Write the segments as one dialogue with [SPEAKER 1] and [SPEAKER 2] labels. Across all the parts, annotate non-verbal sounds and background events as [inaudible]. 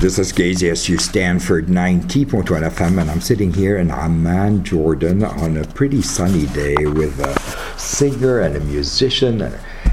[SPEAKER 1] This is KZSU Stanford 90.1 FM, and I'm sitting here in Amman, Jordan, on a pretty sunny day with a singer and a musician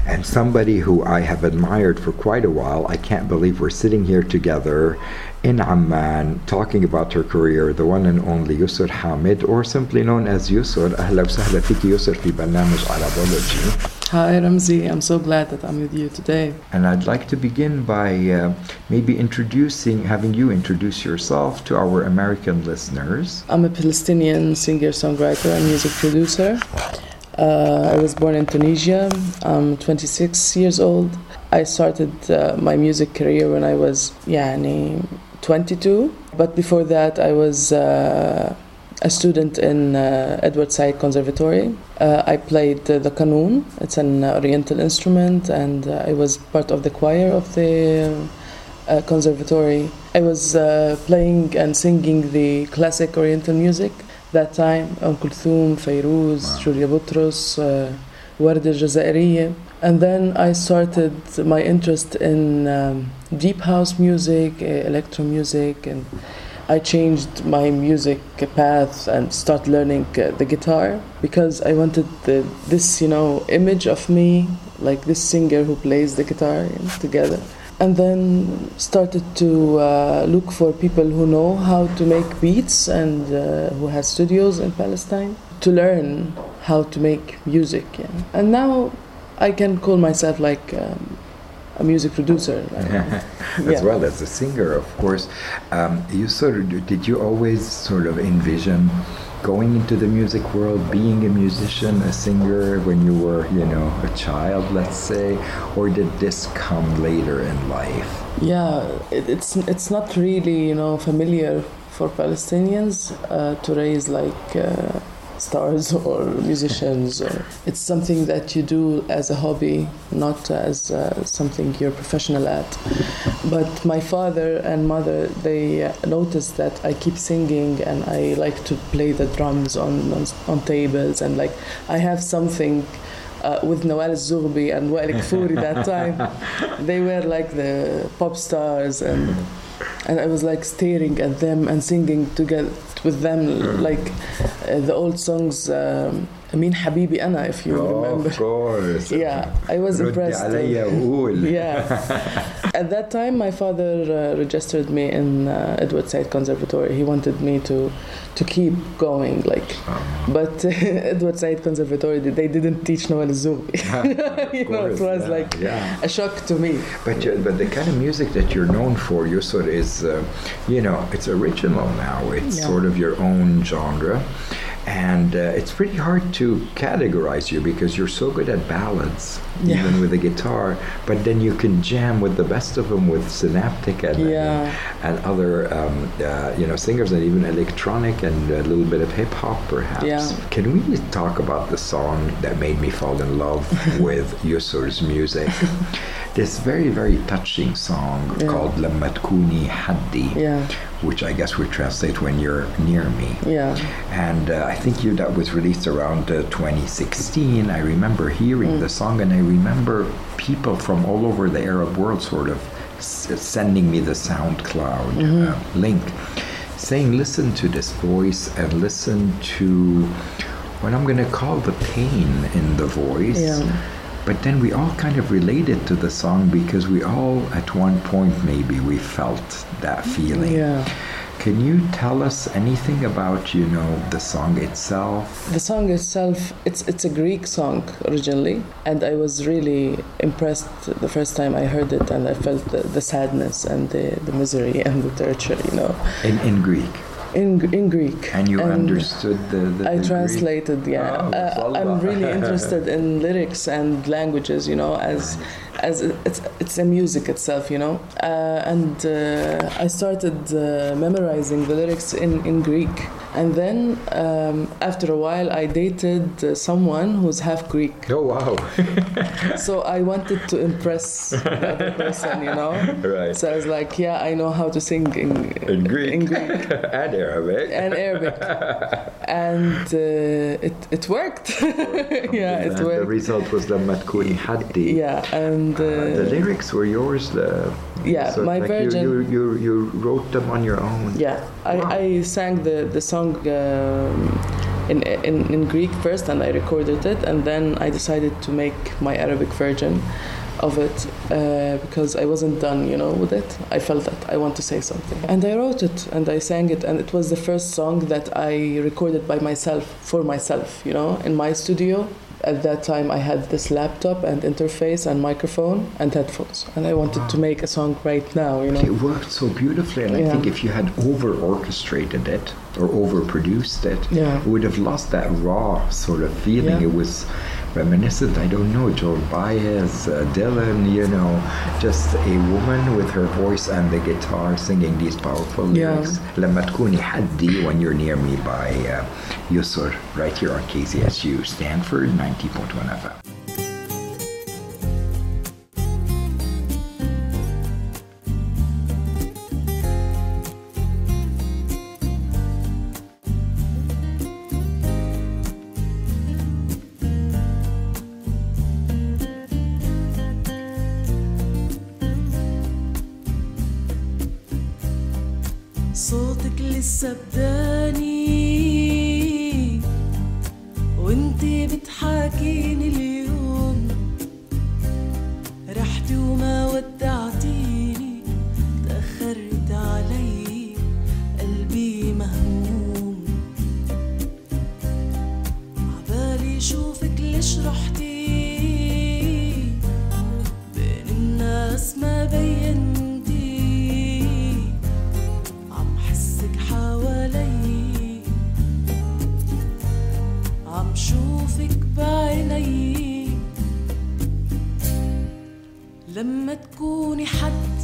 [SPEAKER 1] and somebody who I have admired for quite a while. I can't believe we're sitting here together in Amman talking about her career, the one and only Yusor Hamed, or simply known as Yusor. أهلا وسهلا فيك يسر في برنامج Arabology.
[SPEAKER 2] Hi, Ramzi. I'm so glad that I'm with you today.
[SPEAKER 1] And I'd like to begin by uh, maybe introducing, having you introduce yourself to our American listeners.
[SPEAKER 2] I'm a Palestinian singer, songwriter, and music producer. Uh, I was born in Tunisia. I'm 26 years old. I started uh, my music career when I was, yeah, 22. But before that, I was uh, a student in uh, Edward Said Conservatory. Uh, I played uh, the kanun, It's an Oriental instrument, and uh, I was part of the choir of the uh, conservatory. I was uh, playing and singing the classic Oriental music that time. Umm Kulthum, Fairuz, Julia Boutros, Warda Jazairiyya. And then I started my interest in um, deep house music, uh, electro music, and I changed my music path and start learning uh, the guitar because I wanted the, this, you know, image of me, like this singer who plays the guitar you know, together. And then started to uh, look for people who know how to make beats and uh, who has studios in Palestine to learn how to make music. And now I can call myself like um, a music producer.
[SPEAKER 1] as [laughs]
[SPEAKER 2] Yeah.
[SPEAKER 1] well as a singer, of course. Um, you sort of did you always sort of envision going into the music world, being a musician, a singer when you were, you know, a child, let's say, or did this come later in life?
[SPEAKER 2] Yeah, it, it's it's not really you know familiar for Palestinians uh, to raise like uh, stars or musicians. Or it's something that you do as a hobby, not as uh, something you're professional at. But my father and mother they uh, noticed that I keep singing and I like to play the drums on on, on tables and like I have something uh, with Nawal Zoghbi and Wael Kfouri that [laughs] time. They were like the pop stars, and and I was like staring at them and singing together with them, like uh, the old songs. Um, I mean Habibi Anna if you remember.
[SPEAKER 1] Of course. [laughs]
[SPEAKER 2] Yeah, I was impressed. [laughs] yeah. At that time, my father uh, registered me in uh, Edward Said Conservatory. He wanted me to to keep going, like,
[SPEAKER 1] oh.
[SPEAKER 2] but [laughs] Edward Said Conservatory they didn't teach Nawal
[SPEAKER 1] Zoghbi.
[SPEAKER 2] you course, know, it was
[SPEAKER 1] yeah,
[SPEAKER 2] like
[SPEAKER 1] yeah.
[SPEAKER 2] a shock to me.
[SPEAKER 1] But you, but the kind of music that you're known for, you is, uh, you know, it's original now. It's
[SPEAKER 2] yeah.
[SPEAKER 1] sort of your own genre and uh, it's pretty hard to categorize you because you're so good at ballads
[SPEAKER 2] yeah.
[SPEAKER 1] even with the guitar but then you can jam with the best of them with Synaptik and uh,
[SPEAKER 2] yeah.
[SPEAKER 1] and, and, other um, uh, you know singers and even electronic and a little bit of hip hop perhaps
[SPEAKER 2] yeah.
[SPEAKER 1] can we talk about the song that made me fall in love [laughs] with Yusor's music [laughs] this very very touching song called Lma Tkoni
[SPEAKER 2] Hadi
[SPEAKER 1] which I guess would translate when you're near me.
[SPEAKER 2] yeah,
[SPEAKER 1] And uh, I think you that was released around uh, 2016. I remember hearing the song, and I remember people from all over the Arab world sort of s- sending me the SoundCloud uh, link, saying, "Listen to this voice and listen to what I'm going to call the pain in the voice."
[SPEAKER 2] Yeah.
[SPEAKER 1] But then we all kind of related to the song because we all, at one point, maybe we felt that mm-hmm. feeling.
[SPEAKER 2] yeah.
[SPEAKER 1] Can you tell us anything about, you know, the song itself?
[SPEAKER 2] The song itself, it's it's a Greek song originally, and I was really impressed the first time I heard it, and I felt the, the sadness and the, the misery [laughs] and the torture, you know,
[SPEAKER 1] In, in Greek.
[SPEAKER 2] In in Greek.
[SPEAKER 1] And you understood the, the
[SPEAKER 2] I
[SPEAKER 1] the Greek?
[SPEAKER 2] translated, yeah.
[SPEAKER 1] Oh,
[SPEAKER 2] uh. I'm really [laughs] interested in lyrics and languages, you know, as as it's it's a music itself, you know. Uh, and uh, I started uh, memorizing the lyrics in in Greek, and then um, after a while, I dated uh, someone who's half Greek.
[SPEAKER 1] Oh, wow. [laughs]
[SPEAKER 2] So I wanted to impress the other person, you know. [laughs]
[SPEAKER 1] right.
[SPEAKER 2] So I was like, yeah, I know how to sing in
[SPEAKER 1] In Greek.
[SPEAKER 2] In Greek.
[SPEAKER 1] and Arabic.
[SPEAKER 3] and Arabic, [laughs] and uh, it it worked. [laughs] yeah, it
[SPEAKER 1] And the
[SPEAKER 3] worked.
[SPEAKER 1] result was لما تكوني حدي.
[SPEAKER 3] Yeah, and
[SPEAKER 1] The
[SPEAKER 3] uh,
[SPEAKER 1] lyrics were yours. The,
[SPEAKER 3] Yeah,
[SPEAKER 1] so
[SPEAKER 3] my
[SPEAKER 1] like
[SPEAKER 3] version-
[SPEAKER 1] You, you, you, you wrote them on your own.
[SPEAKER 3] yeah, I,
[SPEAKER 1] Wow.
[SPEAKER 3] I sang the the song. Um, in, in, in Greek first, and I recorded it, and then I decided to make my Arabic version of it uh, because I wasn't done, you know, with it. I felt that I want to say something, and I wrote it and I sang it, and it was the first song that I recorded by myself for myself, you know, in my studio. At that time, I had this laptop and interface and microphone and headphones, and I wanted to make a song right now, you know.
[SPEAKER 1] It worked so beautifully, and I think if you had over orchestrated it or over produced it,
[SPEAKER 3] Yeah.
[SPEAKER 1] it would have lost that raw sort of feeling.
[SPEAKER 3] Yeah.
[SPEAKER 1] It was reminiscent, I don't know, Joan Baez, uh, Dylan, you know, just a woman with her voice and the guitar singing these powerful lyrics. لما تكوني hadi when you're near me by uh, Yusor, right here on KZSU, Stanford 90.1 FM.
[SPEAKER 2] لما تكوني حد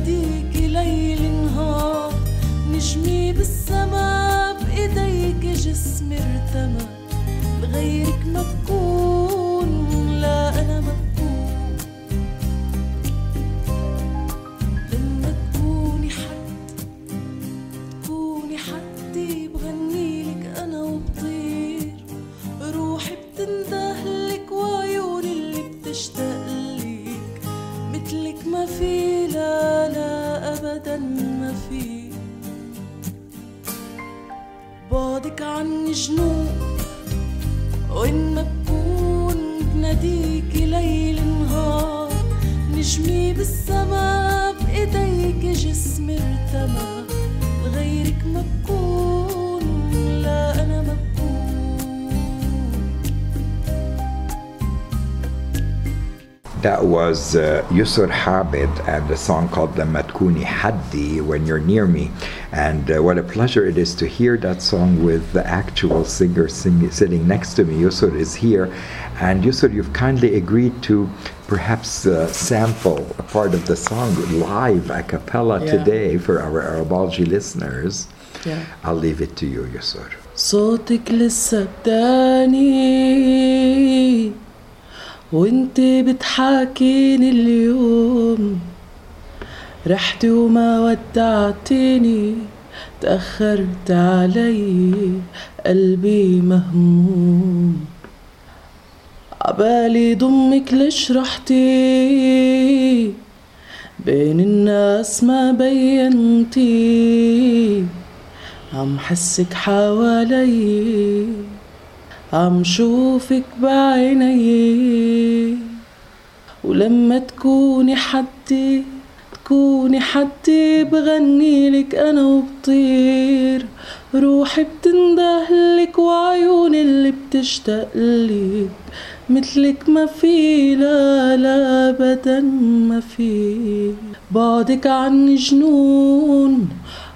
[SPEAKER 2] بناديكي ليل نهار نجمي بالسما بإيديك جسمي ارتمى لغيرك ما بكون
[SPEAKER 4] the moon.
[SPEAKER 1] That was uh, Yusor Habib and a song called the Matkuni Haddi, When You're Near Me. And uh, what a pleasure it is to hear that song with the actual singer sing- sitting next to me. Yusor is here. And Yusor, you've kindly agreed to perhaps uh, sample a part of the song live a cappella
[SPEAKER 2] yeah.
[SPEAKER 1] today for our Arabology listeners.
[SPEAKER 2] Yeah.
[SPEAKER 1] I'll leave it to you, Yusor.
[SPEAKER 2] صوتك لسه بداني وانت بتحاكيني اليوم. رحتي وما ودعتيني تأخرت علي قلبي مهموم. عبالي ضمك ليش رحتي؟ بين الناس ما بينتي. عم حسك حوالي. عم شوفك بعيني. ولما تكوني حدي تكوني حدي بغنيلك أنا وبطير. روحي بتندهلك وعيوني اللي بتشتاقلك مثلك ما في لا لا ابدا ما في. بعدك عني جنون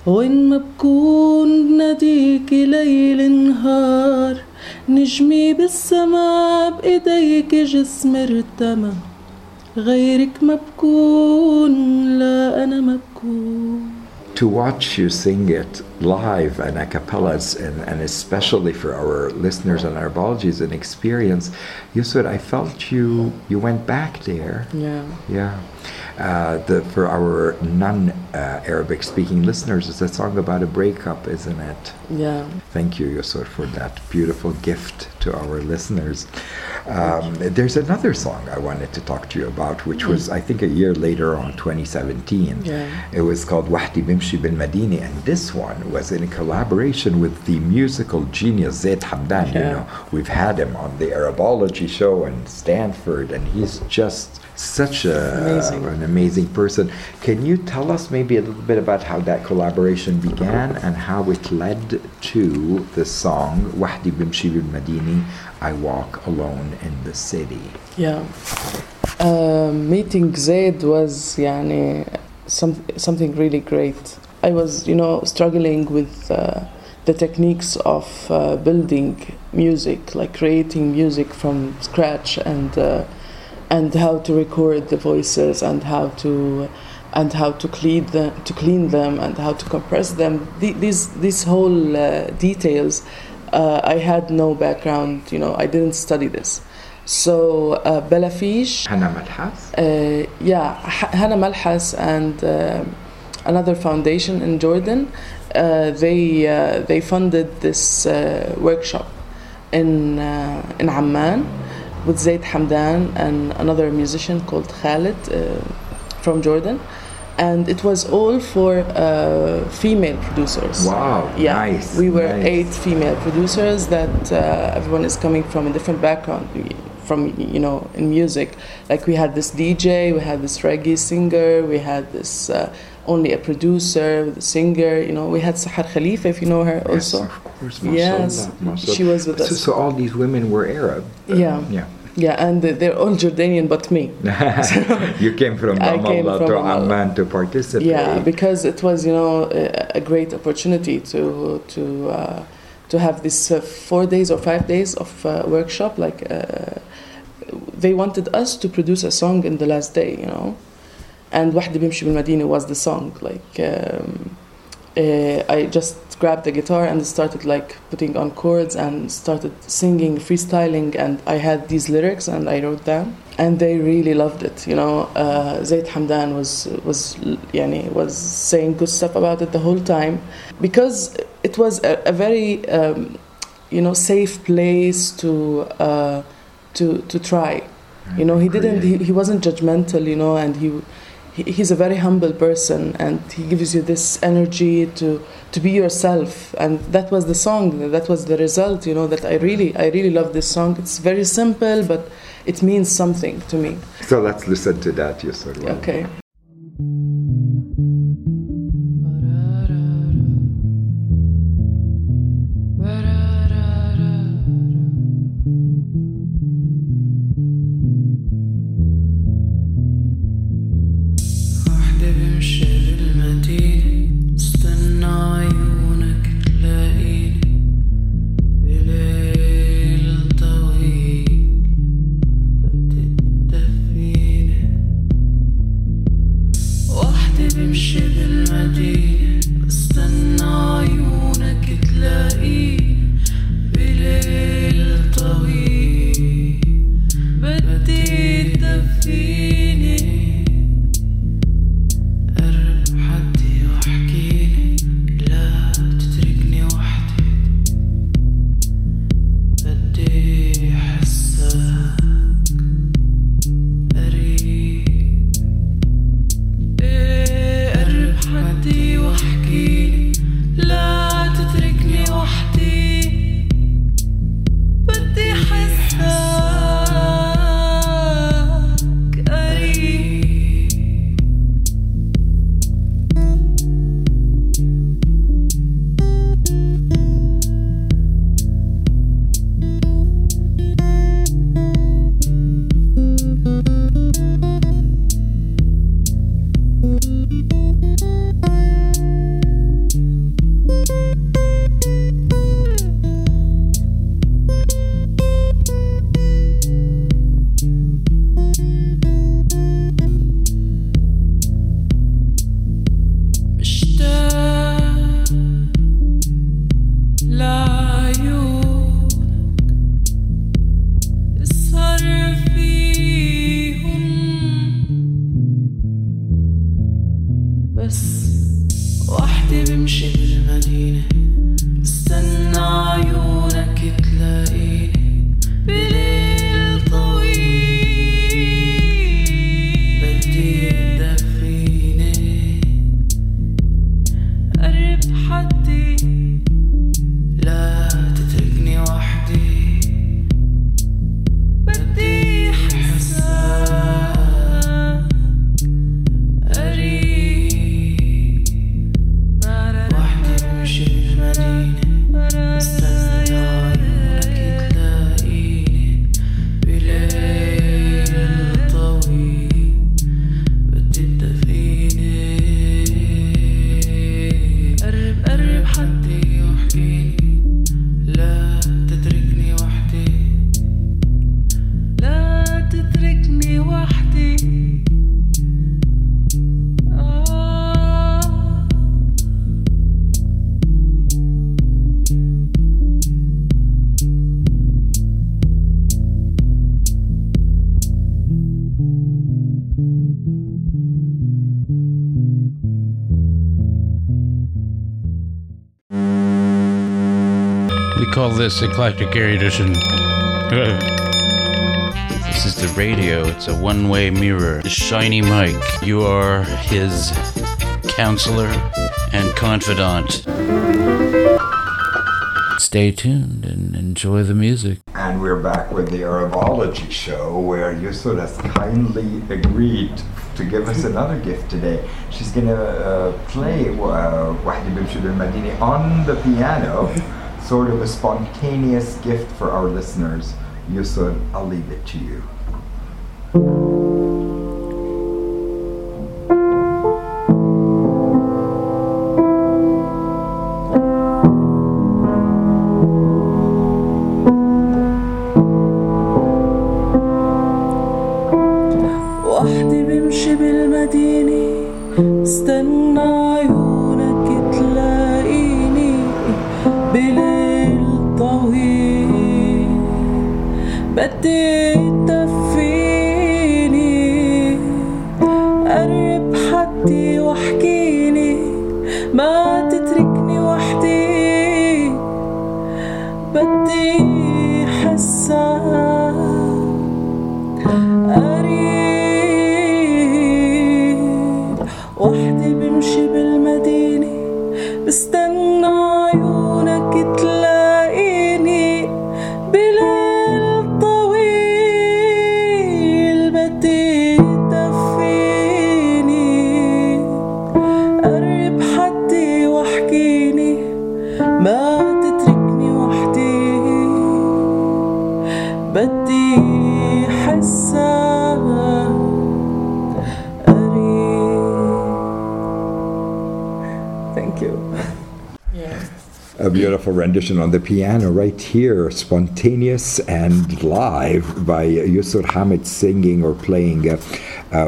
[SPEAKER 2] وين ما بكون بناديكي ليل نهار. نجمي بالسما بايديك جسمي ارتمى غيرك ما بكون لا انا ما بكون
[SPEAKER 1] to watch you sing it live and a cappella, is- and, and especially for our listeners and our apologies an experience, Yusuf, I felt you you went back there.
[SPEAKER 2] yeah
[SPEAKER 1] Yeah. Uh, the, for our non uh, Arabic speaking listeners, it's a song about a breakup, isn't it?
[SPEAKER 2] yeah
[SPEAKER 1] Thank you, Yusuf, for that beautiful gift to our listeners. Um, there's another song I wanted to talk to you about, which was, I think, a year later on, 2017.
[SPEAKER 2] Yeah.
[SPEAKER 1] It was called Wahdi Bimshi bin Madini, and this one was in collaboration with the musical genius Zeid Hamdan.
[SPEAKER 2] Yeah.
[SPEAKER 1] You know, we've had him on the Arabology show in Stanford, and he's just such a,
[SPEAKER 2] amazing.
[SPEAKER 1] an amazing person. Can you tell us maybe a little bit about how that collaboration began and how it led to the song Wahdi Bimshi Bil Madini, I Walk Alone in the City?
[SPEAKER 2] Yeah. Uh, meeting Zeid was yani, some, something really great. I was, you know, struggling with uh, the techniques of uh, building music, like creating music from scratch and uh, and how to record the voices and how to and how to clean them, to clean them and how to compress them. These these whole uh, details, uh, I had no background. You know, I didn't study this. So uh, BalaFeesh,
[SPEAKER 1] Hannah Malhas?
[SPEAKER 2] uh, yeah, H- Hannah Malhas and uh, another foundation in Jordan, uh, they uh, they funded this uh, workshop in uh, in Amman with Zeid Hamdan and another musician called Khaled uh, from Jordan, and it was all for uh, female producers.
[SPEAKER 1] Wow,
[SPEAKER 2] Yeah,
[SPEAKER 1] nice.
[SPEAKER 2] we were
[SPEAKER 1] nice.
[SPEAKER 2] eight female producers that uh, everyone is coming from a different background. We, from you know in music, like we had this DJ, we had this reggae singer, we had this uh, only a producer, the singer. You know, we had Sahar Khalifa, if you know her, also Yes,
[SPEAKER 1] of course.
[SPEAKER 2] Yes, she was with
[SPEAKER 1] so,
[SPEAKER 2] us.
[SPEAKER 1] So all these women were Arab?
[SPEAKER 2] Yeah.
[SPEAKER 1] Yeah.
[SPEAKER 2] Yeah, and they're all Jordanian but me. [laughs]
[SPEAKER 1] you came from Ramallah to Amman to participate.
[SPEAKER 2] Yeah, because it was you know a, a great opportunity to to uh, to have this uh, four days or five days of uh, workshop. Like uh, they wanted us to produce a song in the last day, you know, and Bimshi bin Madini was the song. Like um, uh, I just grabbed the guitar and started like putting on chords and started singing, freestyling, and I had these lyrics and I wrote them, and they really loved it. You know, uh, Zeid Hamdan was was yani, was saying good stuff about it the whole time because it was a, a very um, you know safe place to uh, to to try. You know, he didn't. He, he wasn't judgmental. You know, and he, he he's a very humble person, and he gives you this energy to to be yourself. And that was the song. That was the result. You know, that I really I really love this song. It's very simple, but
[SPEAKER 5] it means something to me.
[SPEAKER 1] So let's listen to that, Yusor.
[SPEAKER 5] Okay.
[SPEAKER 2] You. Call this eclectic erudition. this is the radio. It's a one-way mirror. The shiny mic. You are his counselor and confidant. Stay tuned and enjoy the music.
[SPEAKER 1] And we're back with the Arabology Show, where Yusor has kindly agreed to give us another gift today. She's going to uh, play uh, Wahdi Bimshi bil Madini on the piano, sort of a spontaneous gift for our listeners. Yusor, I'll leave it to you. Batita rendition on the piano right here, spontaneous and live by Yusor Hamed singing or playing uh,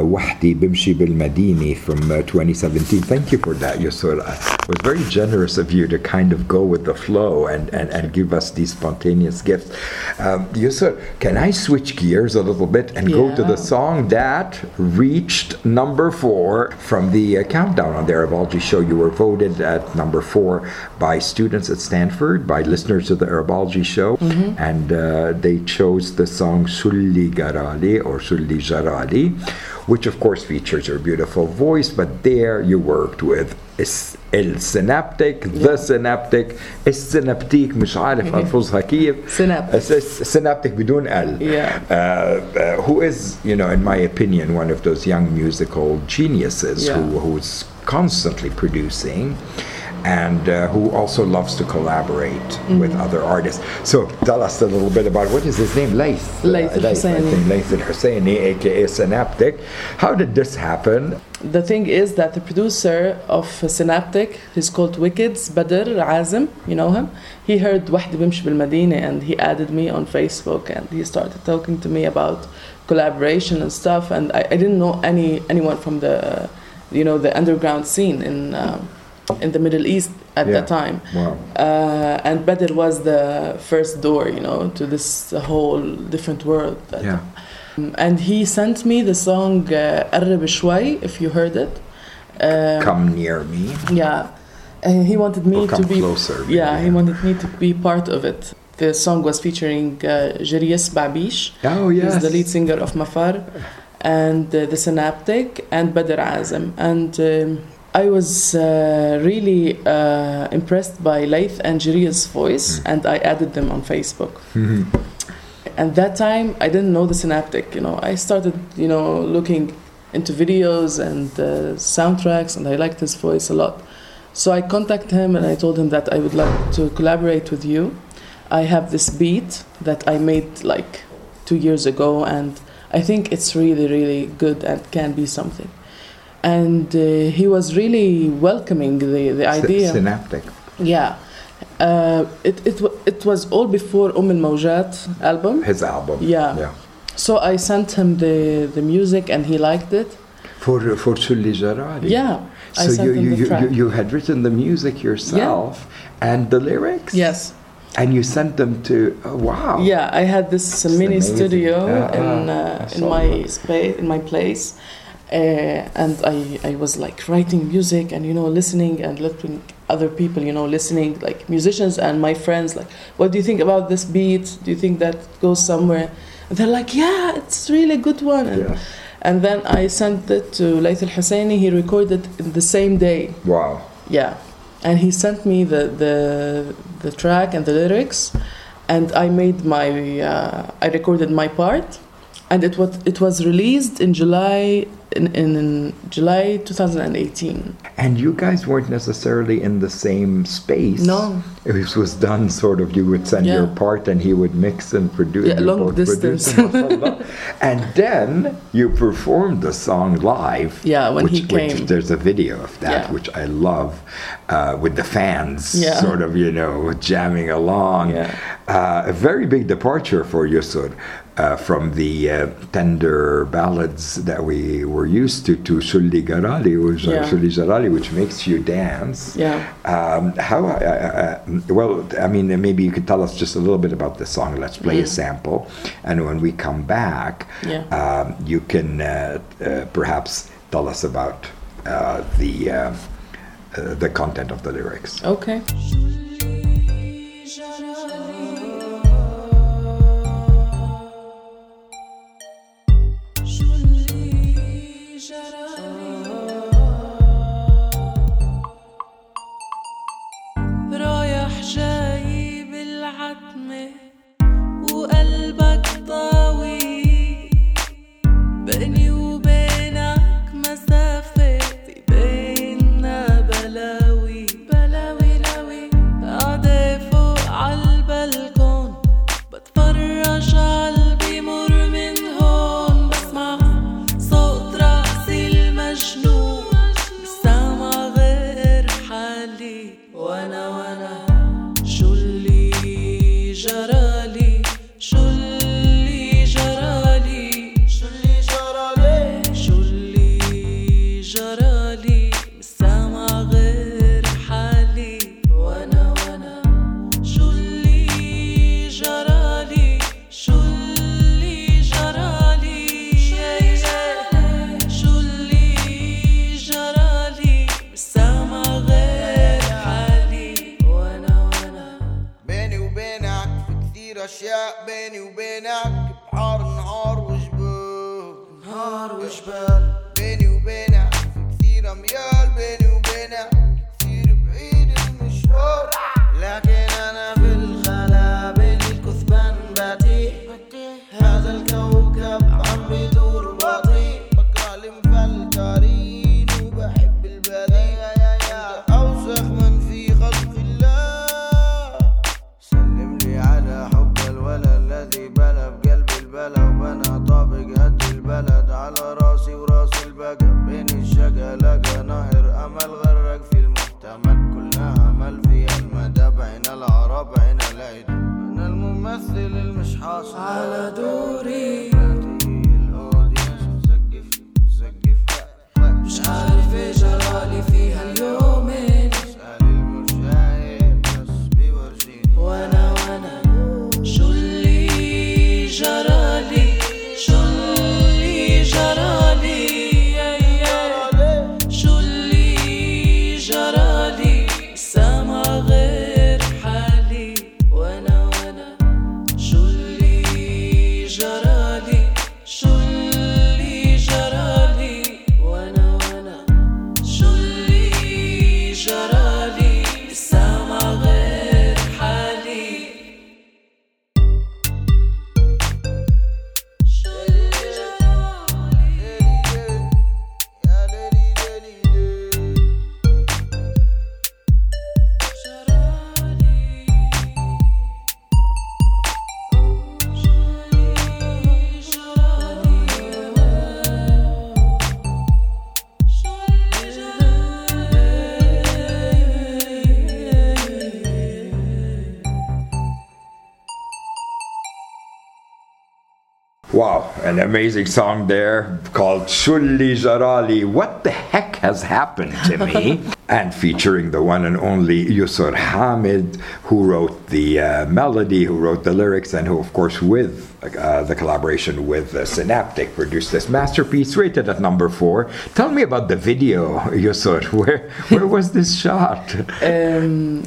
[SPEAKER 1] Wahdi Bimshi Bil Madini from uh, 2017. Thank you for that, Yusor. Uh, It was very generous of you to kind of go with the flow and, and, and give us these spontaneous gifts. Um, can I switch gears a little bit and go to the song that reached number four from the uh, countdown on the Arabology show? You were voted at number four by students at Stanford, by listeners of the Arabology show, and uh, they chose the song Sulli Garali or Sulli Jarali, which of course features your beautiful voice, but there you worked with El Synaptik, The Synaptik, السينابتيك مش عارف mm-hmm. ألفظها
[SPEAKER 2] كيف.
[SPEAKER 1] Synaptik. بدون
[SPEAKER 2] El.
[SPEAKER 1] Uh, uh, who is you know in my opinion one of those young musical geniuses
[SPEAKER 2] yeah.
[SPEAKER 1] who, who's constantly producing and uh, who also loves to collaborate
[SPEAKER 2] mm-hmm.
[SPEAKER 1] with other artists. So tell us a little bit about what is his name? Laith.
[SPEAKER 2] Laith
[SPEAKER 1] uh, Laith al-Husseini, aka Synaptik. How did this happen?
[SPEAKER 2] The thing is that the producer of Synaptik, he's called Wickeds, Badr Azim, you know him? He heard Wahdi Bimsh Bil Madina and he added me on Facebook and he started talking to me about collaboration and stuff and I, I didn't know any anyone from the you know the underground scene in um, in the Middle East at
[SPEAKER 1] yeah.
[SPEAKER 2] that time.
[SPEAKER 1] Wow.
[SPEAKER 2] Uh, and Badr was the first door, you know, to this whole different world.
[SPEAKER 1] yeah.
[SPEAKER 2] Um, and he sent me the song "Arab uh, if you heard it. Um,
[SPEAKER 1] Come near me.
[SPEAKER 2] Yeah. And he wanted me to be
[SPEAKER 1] closer.
[SPEAKER 2] Yeah,
[SPEAKER 1] yeah,
[SPEAKER 2] he wanted me to be part of it. The song was featuring uh, Babish.
[SPEAKER 1] Oh yes.
[SPEAKER 2] He's the lead singer of Mafar. And uh, the Synaptik and Badr Azam. And um, I was uh, really uh, impressed by Laith and Jarius' voice and I added them on Facebook. And that time I didn't know the Synaptik, you know. I started, you know, looking into videos and uh, soundtracks and I liked his voice a lot. So I contacted him and I told him that I would like to collaborate with you. I have this beat that I made like two years ago and I think it's really, really good and can be something. And uh, he was really welcoming the, the idea.
[SPEAKER 1] Synaptik.
[SPEAKER 2] Yeah. Uh, it, it, it was all before Umm al Mawjat album.
[SPEAKER 1] His album.
[SPEAKER 2] Yeah.
[SPEAKER 1] Yeah.
[SPEAKER 2] So I sent him the, the music and he liked it.
[SPEAKER 1] For, for Sulli Jarari.
[SPEAKER 2] Yeah. I
[SPEAKER 1] So
[SPEAKER 2] sent
[SPEAKER 1] you,
[SPEAKER 2] him
[SPEAKER 1] you,
[SPEAKER 2] the
[SPEAKER 1] you,
[SPEAKER 2] track.
[SPEAKER 1] you, you had written the music yourself and the lyrics?
[SPEAKER 2] yes.
[SPEAKER 1] And you sent them to, oh, wow.
[SPEAKER 2] Yeah, I had this uh, mini
[SPEAKER 1] amazing.
[SPEAKER 2] studio
[SPEAKER 1] Yeah,
[SPEAKER 2] in
[SPEAKER 1] ah,
[SPEAKER 2] uh, in my space in my place, and I I was like writing music and you know listening and letting other people you know listening like musicians and my friends like what do you think about this beat? Do you think that goes somewhere? And they're like yeah, it's really a good one. And,
[SPEAKER 1] Yeah.
[SPEAKER 2] and then I sent it to Laith Al Husseini. He recorded in the same day.
[SPEAKER 1] Wow.
[SPEAKER 2] Yeah, and he sent me the the the track and the lyrics, and I made my uh, I recorded my part, and it was it was released in July in, in, in July 2018.
[SPEAKER 1] And you guys weren't necessarily in the same space.
[SPEAKER 2] No.
[SPEAKER 1] It was, was done sort of, you would send your part and he would mix and produce.
[SPEAKER 2] Yeah, long distance. [laughs]
[SPEAKER 1] and then you performed the song live.
[SPEAKER 2] Yeah, when
[SPEAKER 1] which,
[SPEAKER 2] he
[SPEAKER 1] which
[SPEAKER 2] came.
[SPEAKER 1] there's a video of that,
[SPEAKER 2] Yeah.
[SPEAKER 1] which I love, uh, with the fans
[SPEAKER 2] Yeah.
[SPEAKER 1] sort of, you know, jamming along.
[SPEAKER 2] Yeah.
[SPEAKER 1] Uh, a very big departure for Yusor. Uh, from the uh, tender ballads that we were used to, to Sulli Garali, which, uh,
[SPEAKER 2] Yeah.
[SPEAKER 1] Sulli Jarali, which makes you dance.
[SPEAKER 2] Yeah.
[SPEAKER 1] Um, how? Uh, uh, well, I mean, maybe you could tell us just a little bit about the song. Let's play a sample, and when we come back,
[SPEAKER 2] Yeah.
[SPEAKER 1] um, you can uh, uh, perhaps tell us about uh, the uh, uh, the content of the lyrics.
[SPEAKER 2] Okay.
[SPEAKER 1] An amazing song there called Sholi Jarali. What the heck has happened to me? [laughs] and featuring the one and only Yusor Hamed, who wrote the uh, melody, who wrote the lyrics, and who, of course, with uh, the collaboration with uh, Synaptik, produced this masterpiece rated at number four. Tell me about the video, [laughs] Yusor. Where, where was this shot? [laughs]
[SPEAKER 2] Um,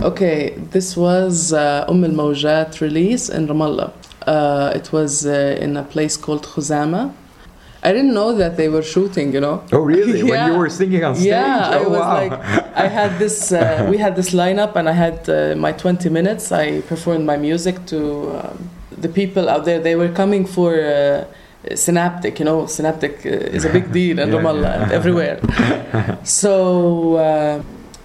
[SPEAKER 2] okay, this was uh, Umm al Mawjat release in Ramallah. Uh, it was uh, in a place called Khuzama. I didn't know that they were shooting, you know.
[SPEAKER 1] Oh, really? [laughs] When you were singing on stage?
[SPEAKER 2] Yeah, I
[SPEAKER 1] oh,
[SPEAKER 2] was
[SPEAKER 1] wow.
[SPEAKER 2] like, I had this, uh, [laughs] we had this lineup, and I had uh, my 20 minutes. I performed my music to um, the people out there. They were coming for uh, Synaptik, you know, Synaptik uh, is a big [laughs] deal in
[SPEAKER 1] Yeah,
[SPEAKER 2] Ramallah
[SPEAKER 1] yeah.
[SPEAKER 2] and everywhere. so, uh,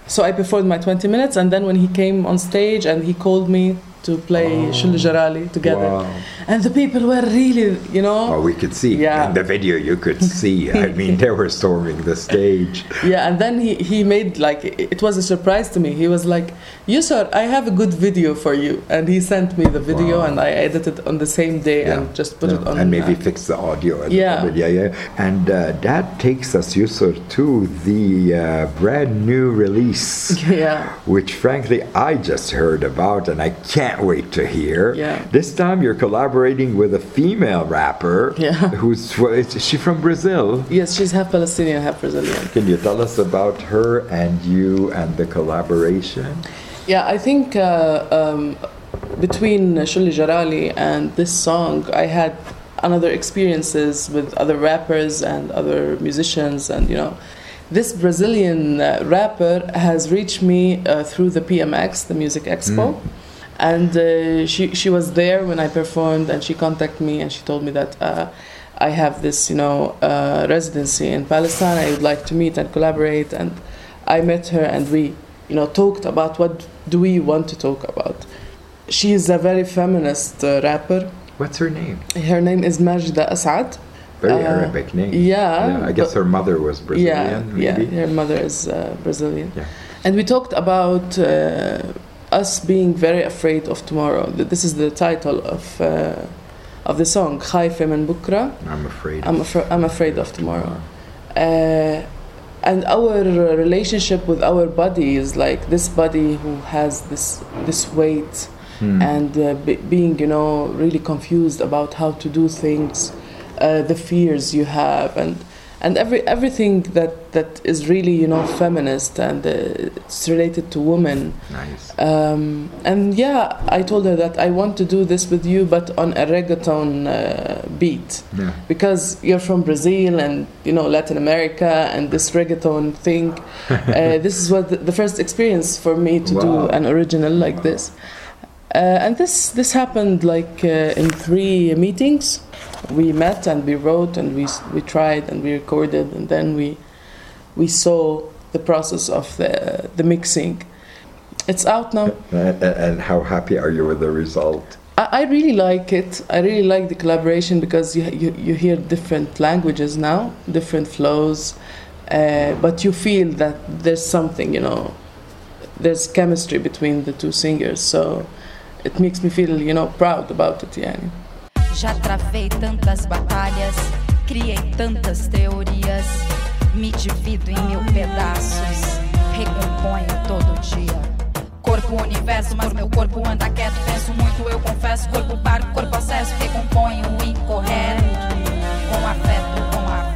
[SPEAKER 2] so I performed my 20 minutes, and then when he came on stage and he called me to play
[SPEAKER 1] Oh.
[SPEAKER 2] Shul Jarali together,
[SPEAKER 1] Wow.
[SPEAKER 2] and the people were really, you know,
[SPEAKER 1] Oh, we could see
[SPEAKER 2] Yeah.
[SPEAKER 1] in the video. You could see. [laughs] I mean, they were storming the stage.
[SPEAKER 2] Yeah, and then he, he made like it was a surprise to me. He was like, "Yusor, I have a good video for you," and he sent me the video,
[SPEAKER 1] Wow.
[SPEAKER 2] and I edited on the same day
[SPEAKER 1] Yeah.
[SPEAKER 2] and just put
[SPEAKER 1] Yeah.
[SPEAKER 2] it on.
[SPEAKER 1] and maybe
[SPEAKER 2] uh,
[SPEAKER 1] fix the audio.
[SPEAKER 2] Yeah.
[SPEAKER 1] yeah, yeah. And uh, that takes us, Yusor, to the uh, brand new release, [laughs]
[SPEAKER 2] yeah,
[SPEAKER 1] which frankly I just heard about, and I can't wait to hear.
[SPEAKER 2] Yeah.
[SPEAKER 1] This time you're collaborating with a female rapper.
[SPEAKER 2] Yeah.
[SPEAKER 1] Who's well, is she from Brazil?
[SPEAKER 2] yes, she's half Palestinian, half Brazilian.
[SPEAKER 1] Can you tell us about her and you and the collaboration?
[SPEAKER 2] Yeah, I think uh, um, between Sholi Jarali and this song, I had another experiences with other rappers and other musicians, and you know, this Brazilian uh, rapper has reached me uh, through the PMX, the Music Expo. And uh, she she was there when I performed, and she contacted me and she told me that uh, I have this you know uh, residency in Palestine. I would like to meet and collaborate. And I met her, and we you know talked about what do we want to talk about. She is a very feminist uh, rapper.
[SPEAKER 1] What's her name?
[SPEAKER 2] Her name is Majda Asad.
[SPEAKER 1] Very
[SPEAKER 2] Uh,
[SPEAKER 1] Arabic name.
[SPEAKER 2] yeah,
[SPEAKER 1] I guess her mother was Brazilian.
[SPEAKER 2] yeah,
[SPEAKER 1] maybe?
[SPEAKER 2] yeah. Her mother is uh, Brazilian.
[SPEAKER 1] Yeah.
[SPEAKER 2] And we talked about uh, us being very afraid of tomorrow. This is the title of uh, of the song "Khayfeh min bokra."
[SPEAKER 1] I'm afraid.
[SPEAKER 2] I'm, afra- I'm afraid of tomorrow. Uh, and our relationship with our body is like this body who has this this weight
[SPEAKER 1] hmm.
[SPEAKER 2] and uh, b- being you know really confused about how to do things, uh, the fears you have and
[SPEAKER 6] and every everything that that is really you know feminist and uh, it's related to women.
[SPEAKER 1] Nice.
[SPEAKER 6] Um, and yeah, I told her that I want to do this with you, but on a reggaeton uh, beat
[SPEAKER 1] Yeah.
[SPEAKER 6] because you're from Brazil and you know Latin America and this reggaeton thing. [laughs] uh, this is what the, the first experience for me to
[SPEAKER 1] Wow.
[SPEAKER 6] do an original like this. Uh, and this this happened like uh, in three meetings. We met and we wrote and we we tried and we recorded and then we we saw the process of the the mixing. It's out now.
[SPEAKER 1] And, and how happy are you with the result?
[SPEAKER 6] I, I really like it. I really like the collaboration because you, you, you hear different languages now, different flows, uh, but you feel that there's something, you know, there's chemistry between the two singers. So it makes me feel, you know, proud about it. Yani.
[SPEAKER 7] Já travei tantas batalhas, criei tantas teorias, me divido em mil pedaços, recomponho todo dia. Corpo, universo, mas meu corpo anda quieto, penso muito, eu confesso. Corpo paro, corpo acesso, recomponho o incorreto, com afeto, com afeto.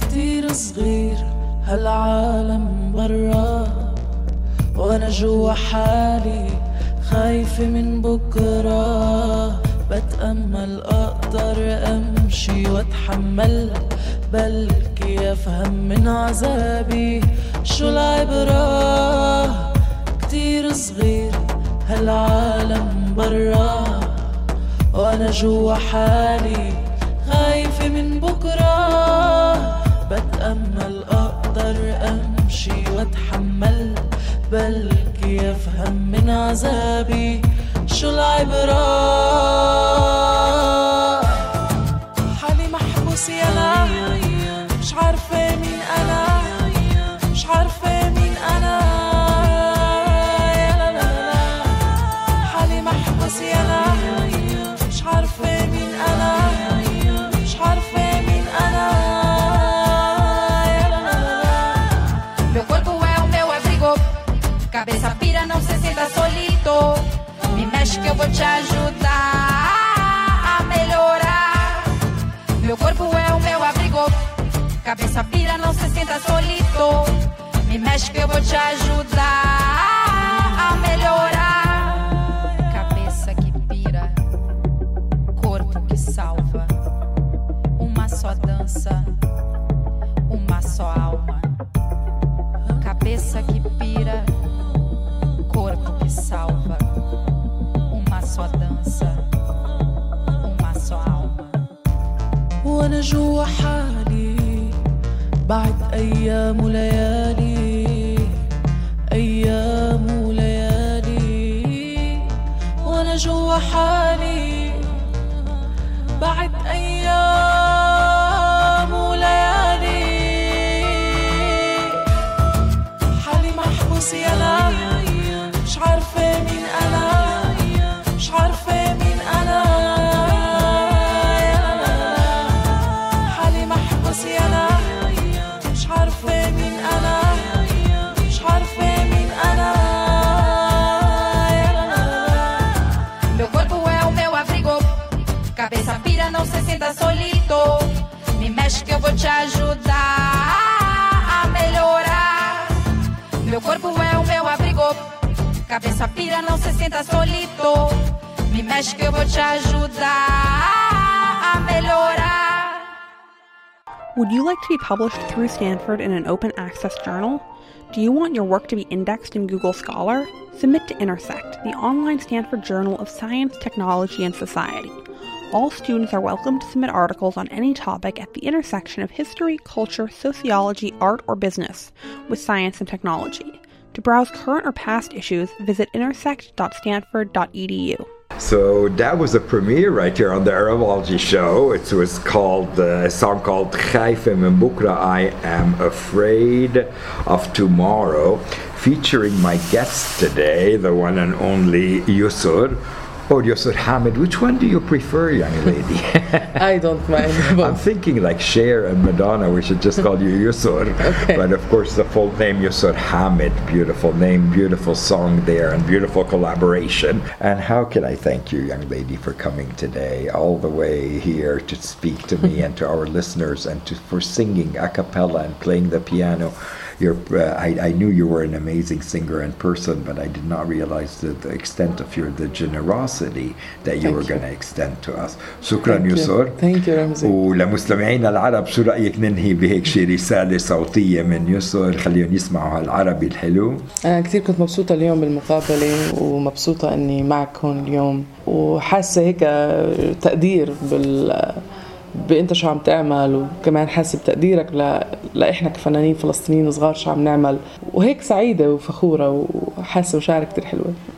[SPEAKER 2] كتير صغير هالعالم برا وانا جوا حالي خايفة من بكرة بتأمل أقدر أمشي وأتحمل بلكي أفهم من عذابي شو العبرة. كتير صغير هالعالم برا وأنا جوا حالي خايفة من بكرة. بتأمل أقدر أمشي وأتحمل بلكي أفهم من عذابي شو العبرة
[SPEAKER 7] cabeça pira, não se sinta solito. Me mexe que eu vou te ajudar a melhorar. Cabeça que pira, corpo que salva. Uma só dança, uma só alma. Cabeça que pira, corpo que salva. Uma só dança, uma só alma.
[SPEAKER 2] وانا جوا حالي بعد ايام وليالي
[SPEAKER 7] te ajudar a melhorar. Meu corpo é o meu abrigo, cabeça pira, não se sinta solito. Me mexe que eu vou te ajudar a melhorar.
[SPEAKER 8] Would you like to be published through Stanford in an open access journal? Do you want your work to be indexed in Google Scholar? Submit to Intersect, the online Stanford Journal of Science, Technology, and Society. All students are welcome to submit articles on any topic at the intersection of history, culture, sociology, art, or business with science and technology. To browse current or past issues, visit intersect.stanford.edu.
[SPEAKER 1] So that was a premiere right here on the Arabology show. It was called uh, a song called Khayfeh min bokra, I Am Afraid of Tomorrow, featuring my guest today, the one and only Yusor, Yusor Hamed, which one do you prefer, young lady? [laughs]
[SPEAKER 2] I don't mind [laughs]
[SPEAKER 1] I'm thinking like Cher and Madonna, we should just call you Yusor. [laughs]
[SPEAKER 2] Okay.
[SPEAKER 1] But of course, the full name Yusor Hamed, beautiful name, beautiful song there, and beautiful collaboration. And how can I thank you, young lady, for coming today all the way here to speak to me and to our listeners and to, for singing a cappella and playing the piano. your, uh, I, I knew you were an amazing singer and person, but I did not realize the, the extent of your the generosity that you were going to extend to us. شكرا
[SPEAKER 2] Thank
[SPEAKER 1] يسر. You.
[SPEAKER 2] Thank you, رمزي.
[SPEAKER 1] ولمستمعينا العرب شو رأيك ننهي بهيك شي رسالة صوتية من يسر خليهم يسمعوا هالعربي الحلو.
[SPEAKER 2] أنا كثير كنت مبسوطة اليوم بالمقابلة ومبسوطة إني معك هون اليوم وحاسة هيك تقدير بال بأنت شو عم تعمل وكمان حاسة بتقديرك ل... لإحنا كفنانين فلسطينيين صغار شو عم نعمل. وهيك سعيدة وفخورة وحاسة مشاعر كتير حلوة.